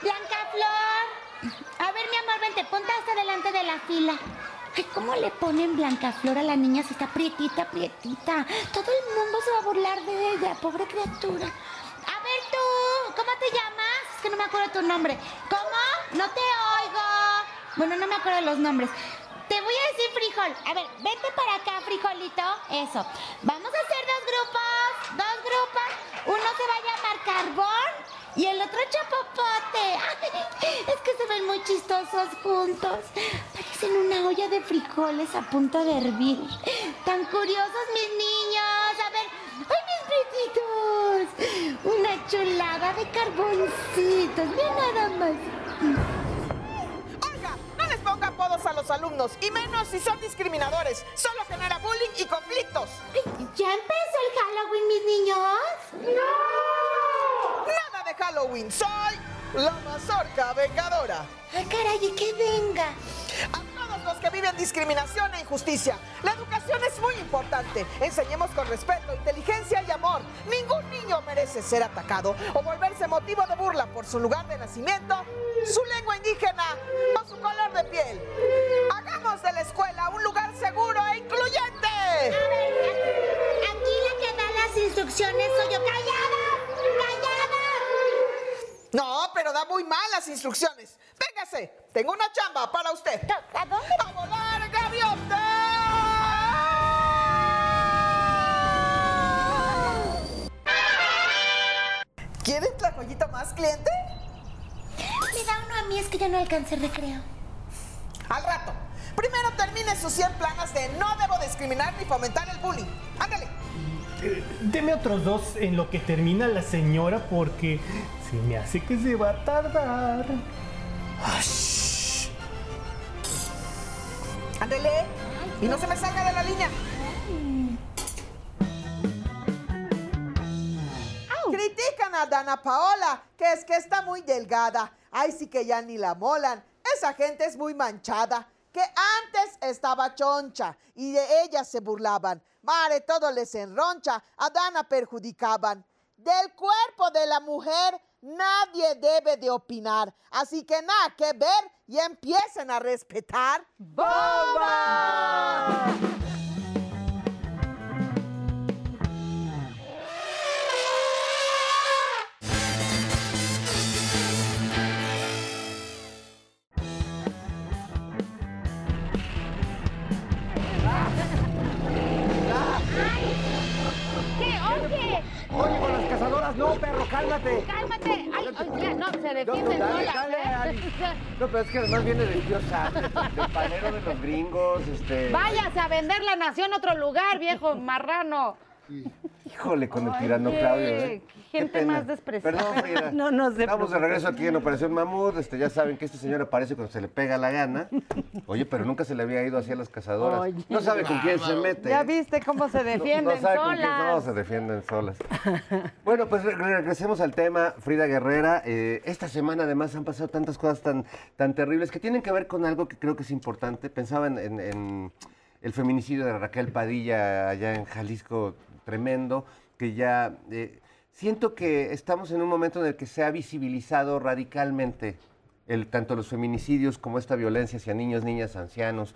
Blanca Flor. A ver, mi amor, vente, ponte hasta delante de la fila. Ay, ¿cómo le ponen Blanca Flor a la niña si está prietita, prietita? Todo el mundo se va a burlar de ella, pobre criatura. A ver tú, ¿cómo te llamas? Es que no me acuerdo tu nombre. ¿Cómo? No te oigo. Bueno, no me acuerdo los nombres. Te voy a decir frijol. A ver, vente para acá, frijolito. Eso. Vamos a hacer dos grupos. Dos grupos. Uno se va a llamar carbón y el otro chapopote. Ay, es que se ven muy chistosos juntos. Parecen una olla de frijoles a punto de hervir. Tan curiosos mis niños. A ver, ¡ay, mis prietitos! Una chulada de carboncitos. Mira nada más. Oiga, no les ponga apodos a los alumnos, y menos si son discriminadores. Solo genera bullying y conflictos. ¿Ya empezó el Halloween, mis niños? ¡No! De Halloween, soy la mazorca vengadora. ¡Ay, caray, y que venga! A todos los que viven discriminación e injusticia, la educación es muy importante. Enseñemos con respeto, inteligencia y amor. Ningún niño merece ser atacado o volverse motivo de burla por su lugar de nacimiento, su lengua indígena o su color de piel. Hagamos de la escuela un lugar seguro e incluyente. A ver, aquí la que da las instrucciones soy yo. ¡Callada! ¡Callada! No, pero da muy malas instrucciones. Véngase, tengo una chamba para usted. ¿A dónde? ¡A volar, gaviota! ¿Quieren tlacoyito más, cliente? Me da uno a mí, es que ya no alcancé recreo. Al rato. Primero termine sus 100 planas de no debo discriminar ni fomentar el bullying. Ándale. Eh, deme otros dos en lo que termina la señora porque se me hace que se va a tardar. Ándele. Y no se me salga de la línea. Critican a Dana Paola, que es que está muy delgada. Ay, sí que ya ni la molan. Esa gente es muy manchada. Que antes estaba choncha y de ella se burlaban. Mare, todo les enroncha. A Dana perjudicaban. Del cuerpo de la mujer nadie debe de opinar. Así que nada que ver y empiecen a respetar. ¡Bomba! No, perro, cálmate. cálmate. Ay, no, se No, defienden no, dale, solas. dale, ¿eh? Ali. <laughs> No, pero es que además viene del tío Sam, del panero de los gringos, este... Váyase a vender la nación a otro lugar, viejo marrano. Híjole, con el tirano Oye, Claudio, ¿eh? qué gente pena. más despreciable. Perdón, Frida. <laughs> No, no se Estamos de regreso aquí en Operación Mamut. Este, ya saben que este señor aparece cuando se le pega la gana. Oye, pero nunca se le había ido así a las cazadoras. Oye. no sabe con quién se mete. Ya ¿eh? viste cómo se No- defienden no sabe con quién solas. no, se defienden solas. Bueno, pues re- regresemos al tema, Frida Guerrera. Eh, esta semana además han pasado tantas cosas tan, tan terribles que tienen que ver con algo que creo que es importante. Pensaba en, en- en el feminicidio de Raquel Padilla allá en Jalisco, tremendo, que ya... eh, siento que estamos en un momento en el que se ha visibilizado radicalmente el, tanto los feminicidios como esta violencia hacia niños, niñas, ancianos,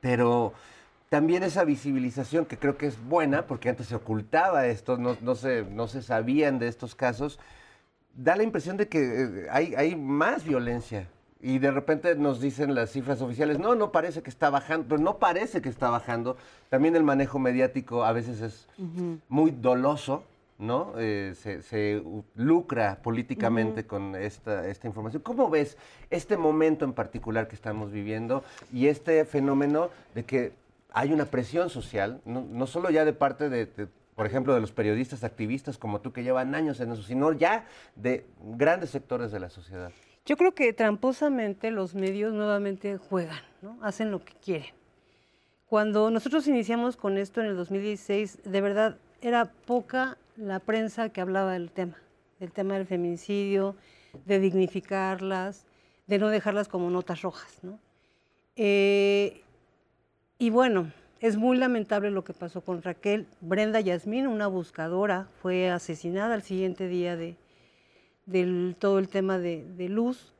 pero también esa visibilización que creo que es buena, porque antes se ocultaba esto, no, no, se, no se sabían de estos casos, da la impresión de que eh, hay, hay más violencia. Y de repente nos dicen las cifras oficiales, no, no parece que está bajando, pero no parece que está bajando. También el manejo mediático a veces es muy doloso, ¿no? Eh, se, se lucra políticamente con esta, esta información. ¿Cómo ves este momento en particular que estamos viviendo y este fenómeno de que hay una presión social, no, no solo ya de parte de, de, por ejemplo, de los periodistas activistas como tú que llevan años en eso, sino ya de grandes sectores de la sociedad? Yo creo que tramposamente los medios nuevamente juegan, ¿no? Hacen lo que quieren. Cuando nosotros iniciamos con esto en el 2016, de verdad era poca la prensa que hablaba del tema, del tema del feminicidio, de dignificarlas, de no dejarlas como notas rojas, ¿no? Eh, y bueno, es muy lamentable lo que pasó con Raquel. Brenda Yasmín, una buscadora, fue asesinada al siguiente día de, del todo el tema de, de luz,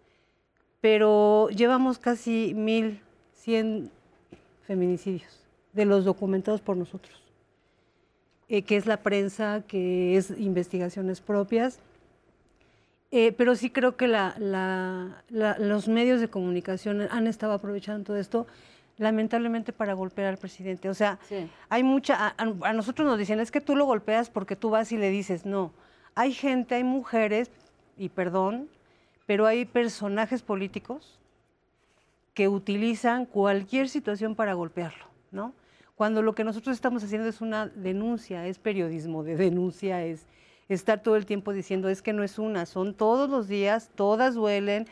pero llevamos casi 1.100 feminicidios de los documentados por nosotros, eh, que es la prensa, que es investigaciones propias. Eh, pero sí creo que la- la- la- los medios de comunicación han estado aprovechando todo esto, lamentablemente, para golpear al presidente. O sea, hay mucha. A- a nosotros nos dicen, es que tú lo golpeas porque tú vas y le dices, no. Hay gente, hay mujeres, y perdón, pero hay personajes políticos que utilizan cualquier situación para golpearlo, ¿no? Cuando lo que nosotros estamos haciendo es una denuncia, es periodismo de denuncia, es estar todo el tiempo diciendo, es que no es una, son todos los días, todas duelen,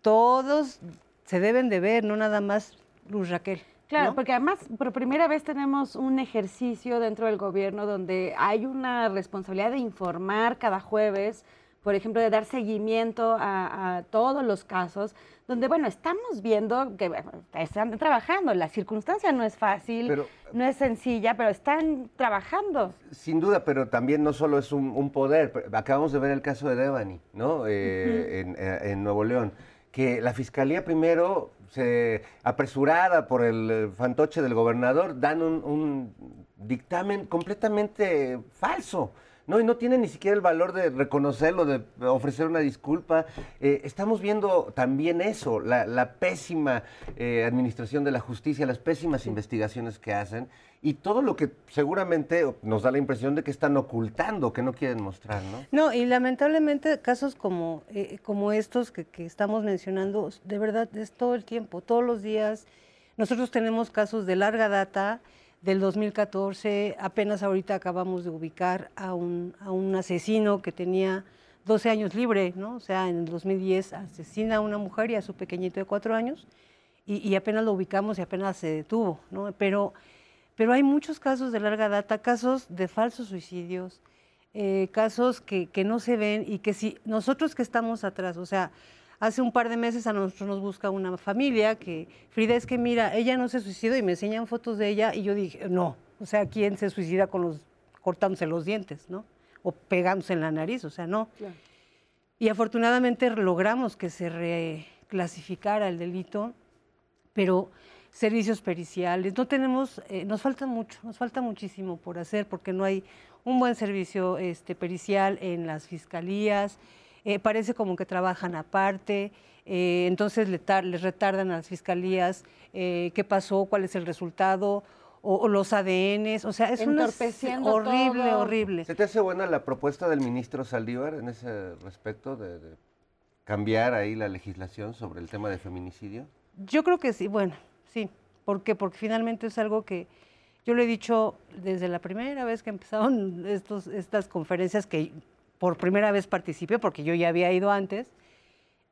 todos se deben de ver, no nada más Luz Raquel. Claro, porque además por primera vez tenemos un ejercicio dentro del gobierno donde hay una responsabilidad de informar cada jueves, por ejemplo, de dar seguimiento a, a todos los casos, donde, bueno, estamos viendo que bueno, están trabajando, la circunstancia no es fácil, Pero- no es sencilla, pero están trabajando. Sin duda, pero también no solo es un, un poder. Acabamos de ver el caso de Devani, ¿no? Eh, en, eh, en Nuevo León. Que la fiscalía primero, se, apresurada por el eh, fantoche del gobernador, dan un, un dictamen completamente falso. No, y no tienen ni siquiera el valor de reconocerlo, de ofrecer una disculpa. Eh, estamos viendo también eso, la, la pésima eh, administración de la justicia, las pésimas investigaciones que hacen y todo lo que seguramente nos da la impresión de que están ocultando, que no quieren mostrar, ¿no? No, y lamentablemente casos como, eh, como estos que, que estamos mencionando, de verdad es todo el tiempo, todos los días. Nosotros tenemos casos de larga data, del 2014, apenas ahorita acabamos de ubicar a un, a un asesino que tenía 12 años libre, ¿no? O sea, en el 2010 asesina a una mujer y a su pequeñito de 4 años, y, y apenas lo ubicamos y apenas se detuvo, ¿no? Pero, pero hay muchos casos de larga data, casos de falsos suicidios, eh, casos que, que no se ven y que si nosotros que estamos atrás, o sea, hace un par de meses a nosotros nos busca una familia que, Frida, es que mira, ella no se suicidó y me enseñan fotos de ella y yo dije, no, o sea, ¿quién se suicida con los, cortándose los dientes, no? O pegándose en la nariz, o sea, no. Y afortunadamente logramos que se reclasificara el delito, pero servicios periciales, no tenemos, eh, nos falta mucho, nos falta muchísimo por hacer porque no hay un buen servicio este, pericial en las fiscalías, eh, parece como que trabajan aparte, eh, entonces le tar- les retardan a las fiscalías eh, qué pasó, cuál es el resultado, o, o los ADNs, o sea, es una horrible, todo. horrible. ¿Se te hace buena la propuesta del ministro Saldívar en ese respecto de, de cambiar ahí la legislación sobre el tema de feminicidio? Yo creo que sí, bueno, sí. ¿Por qué? Porque finalmente es algo que yo lo he dicho desde la primera vez que empezaron estos, estas conferencias que por primera vez participé, porque yo ya había ido antes,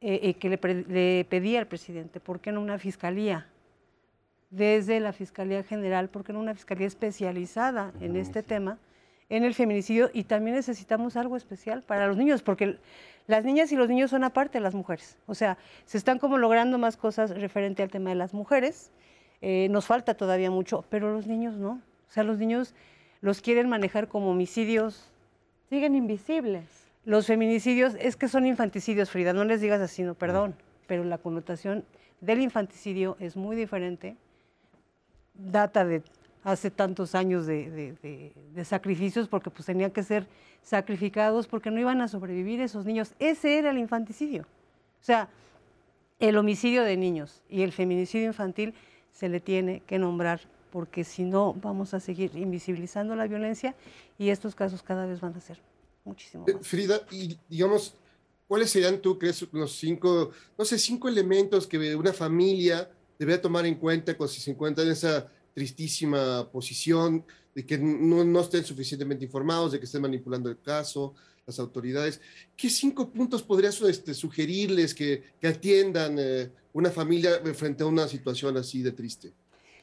eh, eh, que le, le pedí al presidente, ¿por qué no una fiscalía? Desde la Fiscalía General, ¿por qué no una fiscalía especializada en este tema, en el feminicidio? Y también necesitamos algo especial para los niños, porque las niñas y los niños son aparte de las mujeres. O sea, se están como logrando más cosas referente al tema de las mujeres. Eh, nos falta todavía mucho, pero los niños no. O sea, los niños los quieren manejar como homicidios. Siguen invisibles. Los feminicidios es que son infanticidios, Frida, no les digas así, no, perdón, pero la connotación del infanticidio es muy diferente. Data de hace tantos años de, de- de- de sacrificios porque pues tenían que ser sacrificados porque no iban a sobrevivir esos niños. Ese era el infanticidio. O sea, el homicidio de niños y el feminicidio infantil se le tiene que nombrar porque si no vamos a seguir invisibilizando la violencia y estos casos cada vez van a ser muchísimo Eh, Frida, y digamos, ¿cuáles serían tú, crees, los cinco, no sé, cinco elementos que una familia debería tomar en cuenta cuando se encuentra en esa tristísima posición de que no, no estén suficientemente informados, de que estén manipulando el caso, las autoridades? ¿Qué cinco puntos podrías este, sugerirles que, que atiendan eh, una familia frente a una situación así de triste?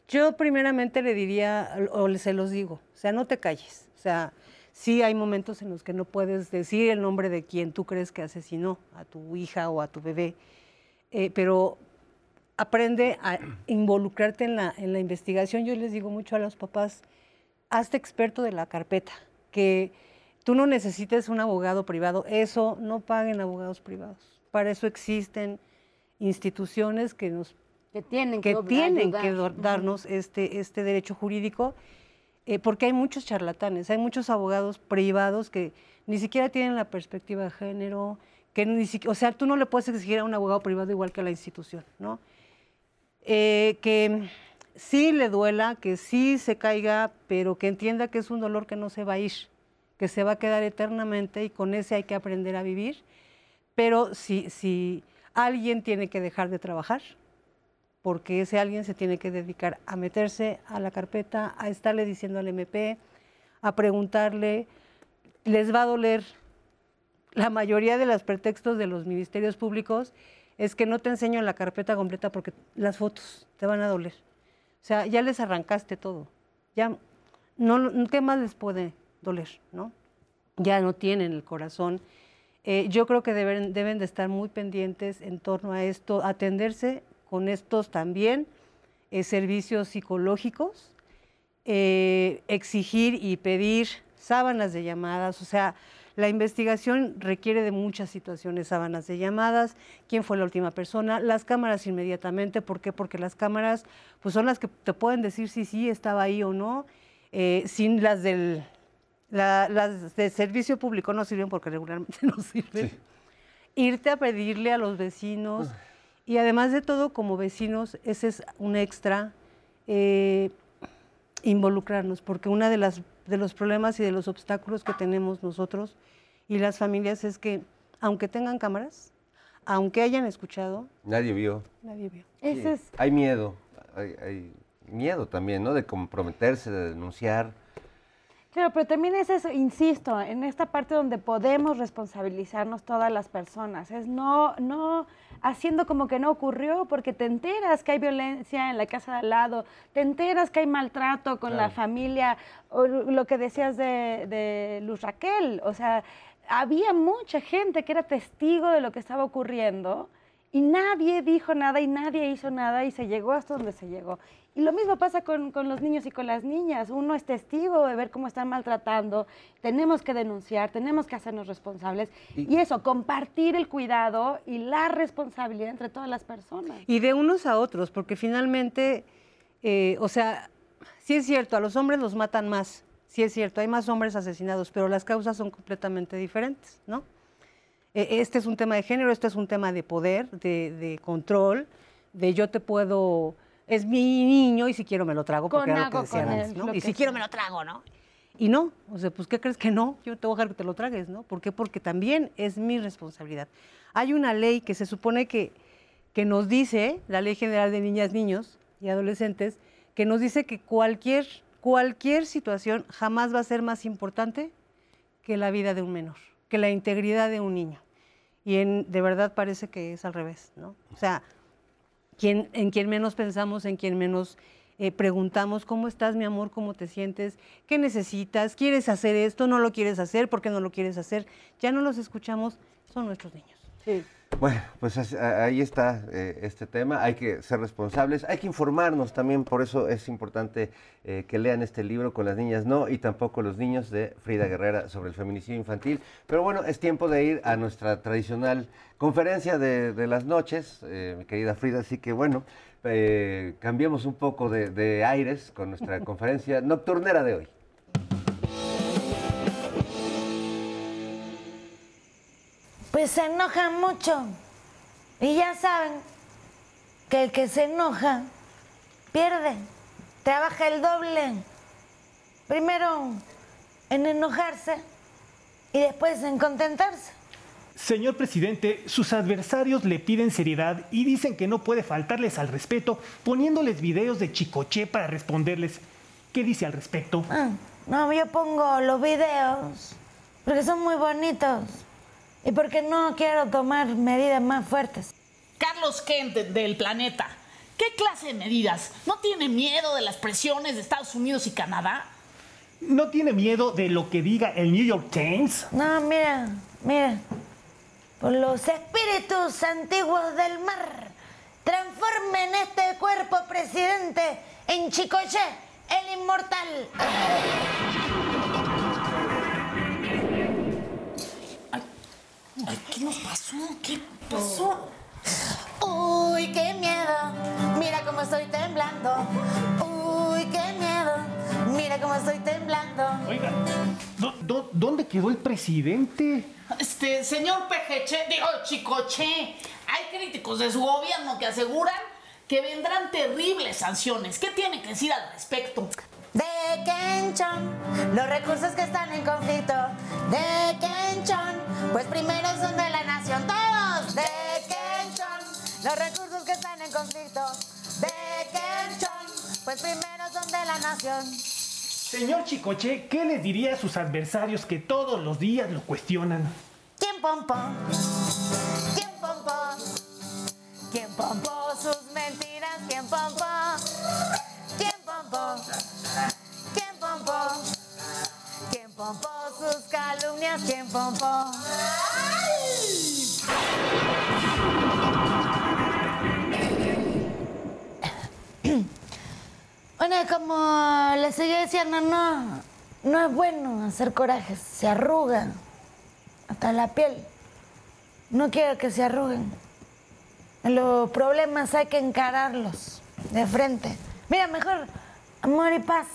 Yo primeramente le diría, o se los digo, o sea, no te calles. O sea, sí hay momentos en los que no puedes decir el nombre de quien tú crees que asesinó a tu hija o a tu bebé, eh, pero aprende a <clears throat> involucrarte en la, en la investigación. Yo les digo mucho a los papás, hazte experto de la carpeta, que tú no necesites un abogado privado, eso no paguen abogados privados. Para eso existen instituciones que nos que tienen que, que tienen ayudar. que do- darnos este, este derecho jurídico, eh, porque hay muchos charlatanes, hay muchos abogados privados que ni siquiera tienen la perspectiva de género, que ni siquiera, o sea, tú no le puedes exigir a un abogado privado igual que a la institución, ¿no? Eh, que sí le duela, que sí se caiga, pero que entienda que es un dolor que no se va a ir, que se va a quedar eternamente y con ese hay que aprender a vivir. Pero si, si alguien tiene que dejar de trabajar, porque ese alguien se tiene que dedicar a meterse a la carpeta, a estarle diciendo al MP, a preguntarle, les va a doler. La mayoría de los pretextos de los ministerios públicos es que no te enseño la carpeta completa porque las fotos te van a doler. O sea, ya les arrancaste todo. Ya no, ¿qué más les puede doler, no? Ya no tienen el corazón. Eh, yo creo que deben, deben de estar muy pendientes en torno a esto, atenderse con estos también eh, servicios psicológicos, eh, exigir y pedir sábanas de llamadas, o sea, la investigación requiere de muchas situaciones, sábanas de llamadas, quién fue la última persona, las cámaras inmediatamente, ¿por qué? Porque las cámaras pues son las que te pueden decir si sí estaba ahí o no, eh, sin las del La- las de servicio público no sirven porque regularmente <laughs> no sirven. Irte a pedirle a los vecinos y además de todo, como vecinos, ese es un extra, eh, involucrarnos, porque uno de, las, de los problemas y de los obstáculos que tenemos nosotros y las familias es que, aunque tengan cámaras, aunque hayan escuchado, Nadie vio. nadie vio. Sí, Hay miedo, hay, hay miedo también, ¿no? De comprometerse, de denunciar. Claro, pero también es eso, insisto, en esta parte donde podemos responsabilizarnos todas las personas, es no, no haciendo como que no ocurrió, porque te enteras que hay violencia en la casa de al lado, te enteras que hay maltrato con la Claro. familia, o lo que decías de, de Luz Raquel, o sea, había mucha gente que era testigo de lo que estaba ocurriendo y nadie dijo nada y nadie hizo nada y se llegó hasta donde se llegó. Y lo mismo pasa con, con los niños y con las niñas. Uno es testigo de ver cómo están maltratando, tenemos que denunciar, tenemos que hacernos responsables. Y, eso, compartir el cuidado y la responsabilidad entre todas las personas. Y de unos a otros, porque finalmente, eh, o sea, sí es cierto, a los hombres los matan más, sí es cierto, hay más hombres asesinados, pero las causas son completamente diferentes, ¿no? Eh, Este es un tema de género, este es un tema de poder, de, de control, de yo te puedo, es mi niño y si quiero me lo trago, porque era lo que con antes, ¿no? Y si quiero me lo trago, ¿no? Y no, o sea, pues ¿qué crees que no? Yo te voy a dejar que te lo tragues, ¿no? ¿Por qué? Porque también es mi responsabilidad. Hay una ley que se supone que, que nos dice, la Ley General de Niñas, Niños y Adolescentes, que nos dice que cualquier, cualquier situación jamás va a ser más importante que la vida de un menor, que la integridad de un niño. Y en, de verdad parece que es al revés, ¿no? O sea, quien, en quien menos pensamos, en quien menos eh, preguntamos, ¿cómo estás, mi amor? ¿Cómo te sientes? ¿Qué necesitas? ¿Quieres hacer esto? ¿No lo quieres hacer? ¿Por qué no lo quieres hacer? Ya no los escuchamos, son nuestros niños. Sí. Bueno, pues ahí está eh, este tema. Hay que ser responsables, hay que informarnos también. Por eso es importante eh, que lean este libro con las niñas no y tampoco los niños de Frida Guerrera sobre el feminicidio infantil. Pero bueno, es tiempo de ir a nuestra tradicional conferencia de, de las noches, eh, mi querida Frida. Así que bueno, eh, cambiemos un poco de, de aires con nuestra <laughs> conferencia nocturnera de hoy. Pues se enojan mucho. Y ya saben que el que se enoja pierde, trabaja el doble. Primero en enojarse y después en contentarse. Señor presidente, sus adversarios le piden seriedad y dicen que no puede faltarles al respeto poniéndoles videos de chicoche para responderles. ¿Qué dice al respecto? Ah, no, yo pongo los videos porque son muy bonitos y porque no quiero tomar medidas más fuertes. Carlos Kent de- del Planeta. ¿Qué clase de medidas? ¿No tiene miedo de las presiones de Estados Unidos y Canadá? ¿No tiene miedo de lo que diga el New York Times? No, mira, mira. Por los espíritus antiguos del mar, transformen este cuerpo, presidente, en Chicoche, el inmortal. ¿Qué nos pasó? ¿Qué pasó? Uy, qué miedo. Mira cómo estoy temblando. Uy, qué miedo. Mira cómo estoy temblando. Oiga, ¿dó- dó- ¿dónde quedó el presidente? Este, señor Pejeche, digo, Chicoche, hay críticos de su gobierno que aseguran que vendrán terribles sanciones. ¿Qué tiene que decir al respecto? De Kenchon, los recursos que están en conflicto. De Kenchon, pues primero son de la nación todos. De Kenchon, los recursos que están en conflicto. De Kenchon, pues primero son de la nación. Señor Chicoche, ¿qué les diría a sus adversarios que todos los días lo cuestionan? ¿Quién pompó? ¿Quién pompó? ¿Quién pompó sus mentiras? ¿Quién pompó? ¿Quién pompó? ¿Quién pompó? ¿Quién sus calumnias? ¿Quién pompó? <coughs> Bueno, como les seguía diciendo, no, no es bueno hacer corajes, se arruga hasta la piel. No quiero que se arruguen. Los problemas hay que encararlos de frente. Mira, mejor amor y paz.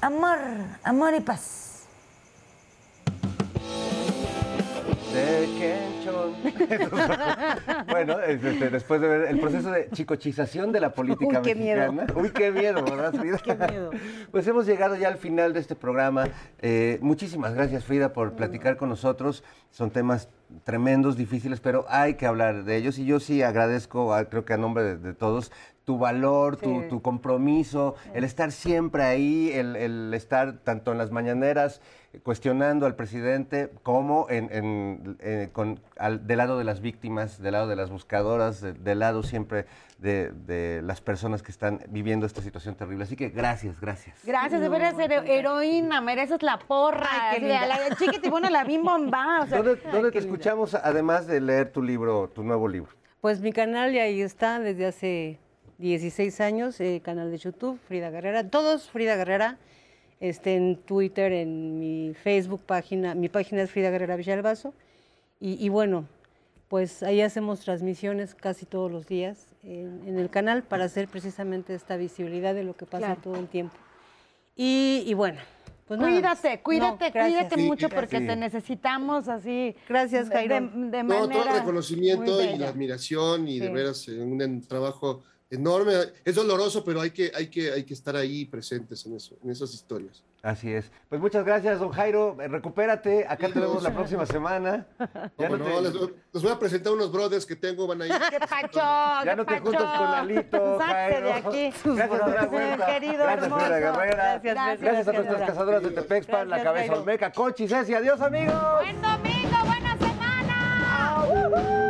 Amor, amor y paz. <laughs> bueno, este, después de ver el proceso de chicochización de la política Uy, qué mexicana. Miedo. Uy, qué miedo, ¿verdad, <laughs> Frida? Qué miedo. Pues hemos llegado ya al final de este programa. Eh, muchísimas gracias, Frida, por platicar con nosotros. Son temas tremendos, difíciles, pero hay que hablar de ellos. Y yo sí agradezco, creo que a nombre de todos, tu valor, tu, Sí. tu compromiso, el estar siempre ahí, el, el estar tanto en las mañaneras eh, cuestionando al presidente como en, en- eh, con, al- del lado de las víctimas, del lado de las buscadoras, de- del lado siempre de, de las personas que están viviendo esta situación terrible. Así que gracias, gracias. Gracias, deberías ser heroína, mereces la porra. Ay, qué linda. la chiquitibona, la <laughs> bim bomba. O sea, ¿Dónde, dónde te escuchamos, además de leer tu libro, tu nuevo libro? Pues mi canal ya ahí está desde hace 16 años, eh, canal de YouTube, Frida Guerrera, todos Frida Guerrera, este, en Twitter, en mi Facebook página, mi página es Frida Guerrera Villalbazo, y, y bueno, pues ahí hacemos transmisiones casi todos los días en, en el canal para hacer precisamente esta visibilidad de lo que pasa Claro. todo el tiempo. Y, y bueno, pues nada. Cuídate, cuídate, No, cuídate Sí, mucho porque Sí. te necesitamos así. Gracias, de- Jairo. De, de No, todo manera el reconocimiento y la admiración y de veras eh, un trabajo enorme. Es doloroso, pero hay que, hay que, hay que estar ahí presentes en eso, en esas historias. Así es. Pues muchas gracias, don Jairo. Eh, Recupérate. Acá te vemos la próxima semana. <laughs> Ya no Cómo te, no, les, les voy a presentar unos brothers que tengo, van a ir. ¡Qué pacho! ya qué no te pacho! juntas con Lalito, Jairo. de aquí. Gracias, Dora Huerta. Querido, Gracias, hermoso. Frida Guerrera. Gracias, Gracias, gracias, a nuestras Dora. cazadoras de Tepexpan, la cabeza. Olmeca, Conchi, Ceci. Adiós, amigos. Buen domingo, buena semana.